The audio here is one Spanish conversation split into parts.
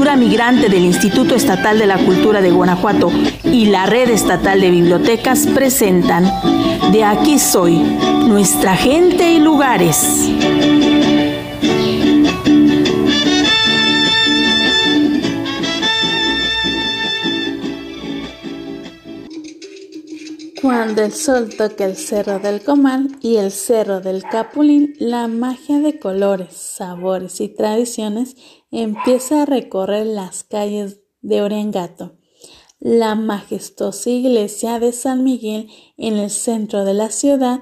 Cultura Migrante del Instituto Estatal de la Cultura de Guanajuato y la Red Estatal de Bibliotecas presentan De aquí soy, nuestra gente y lugares. Cuando el sol toca el cerro del Comal y el cerro del Capulín, la magia de colores, sabores y tradiciones empieza a recorrer las calles de Oriengato. La majestuosa iglesia de San Miguel en el centro de la ciudad,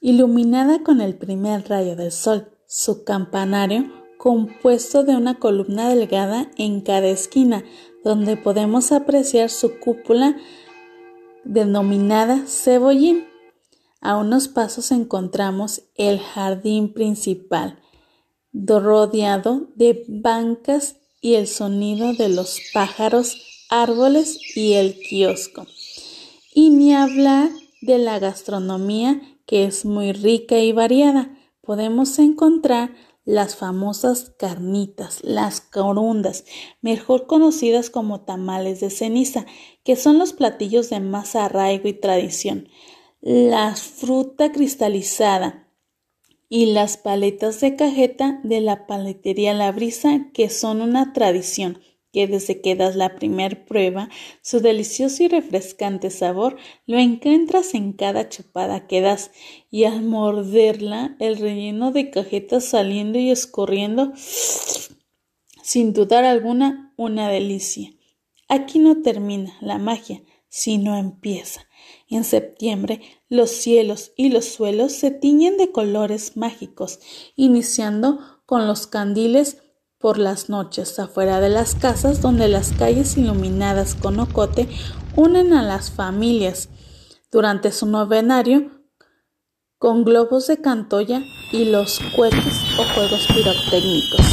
iluminada con el primer rayo del sol, su campanario compuesto de una columna delgada en cada esquina, donde podemos apreciar su cúpula denominada Cebollín. A unos pasos encontramos el jardín principal, rodeado de bancas y el sonido de los pájaros, árboles y el kiosco. Y ni hablar de la gastronomía que es muy rica y variada. Podemos encontrar las famosas carnitas, las corundas, mejor conocidas como tamales de ceniza, que son los platillos de más arraigo y tradición, la fruta cristalizada y las paletas de cajeta de la paletería La Brisa, que son una tradición que desde que das la primer prueba, su delicioso y refrescante sabor lo encuentras en cada chupada que das y al morderla el relleno de cajetas saliendo y escurriendo, sin dudar alguna, una delicia. Aquí no termina la magia, sino empieza. En septiembre los cielos y los suelos se tiñen de colores mágicos, iniciando con los candiles por las noches afuera de las casas donde las calles iluminadas con ocote unen a las familias durante su novenario con globos de cantoya y los cohetes o juegos pirotécnicos.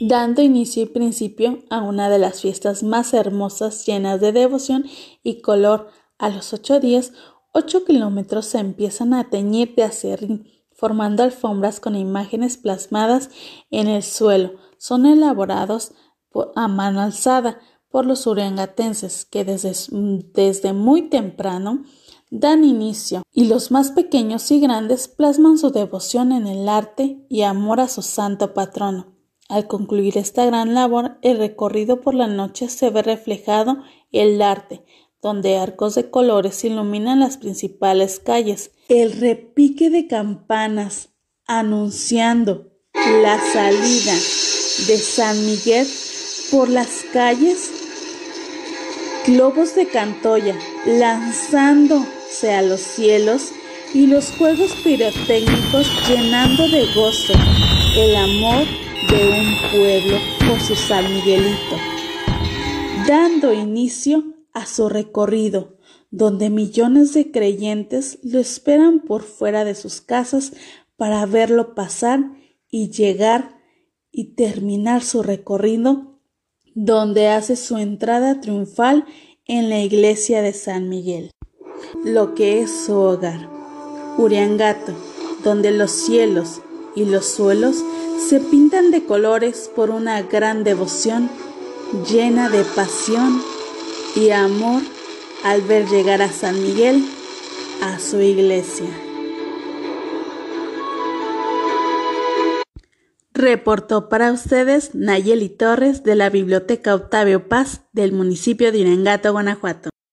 dando inicio y principio a una de las fiestas más hermosas llenas de devoción y color. A los ocho días, Ocho kilómetros se empiezan a teñir de acerrín, formando alfombras con imágenes plasmadas en el suelo. Son elaborados a mano alzada por los uriangatenses que desde, desde muy temprano dan inicio y los más pequeños y grandes plasman su devoción en el arte y amor a su santo patrono. Al concluir esta gran labor, el recorrido por la noche se ve reflejado el arte, donde arcos de colores iluminan las principales calles. El repique de campanas anunciando la salida de San Miguel por las calles. Globos de Cantoya lanzándose a los cielos y los juegos pirotécnicos llenando de gozo el amor de un pueblo por su San Miguelito, dando inicio a su recorrido, donde millones de creyentes lo esperan por fuera de sus casas para verlo pasar y llegar y terminar su recorrido, donde hace su entrada triunfal en la iglesia de San Miguel, lo que es su hogar, Uriangato, donde los cielos y los suelos se pintan de colores por una gran devoción llena de pasión y amor al ver llegar a San Miguel a su iglesia. Reportó para ustedes Nayeli Torres de la Biblioteca Octavio Paz del municipio de Irangato, Guanajuato.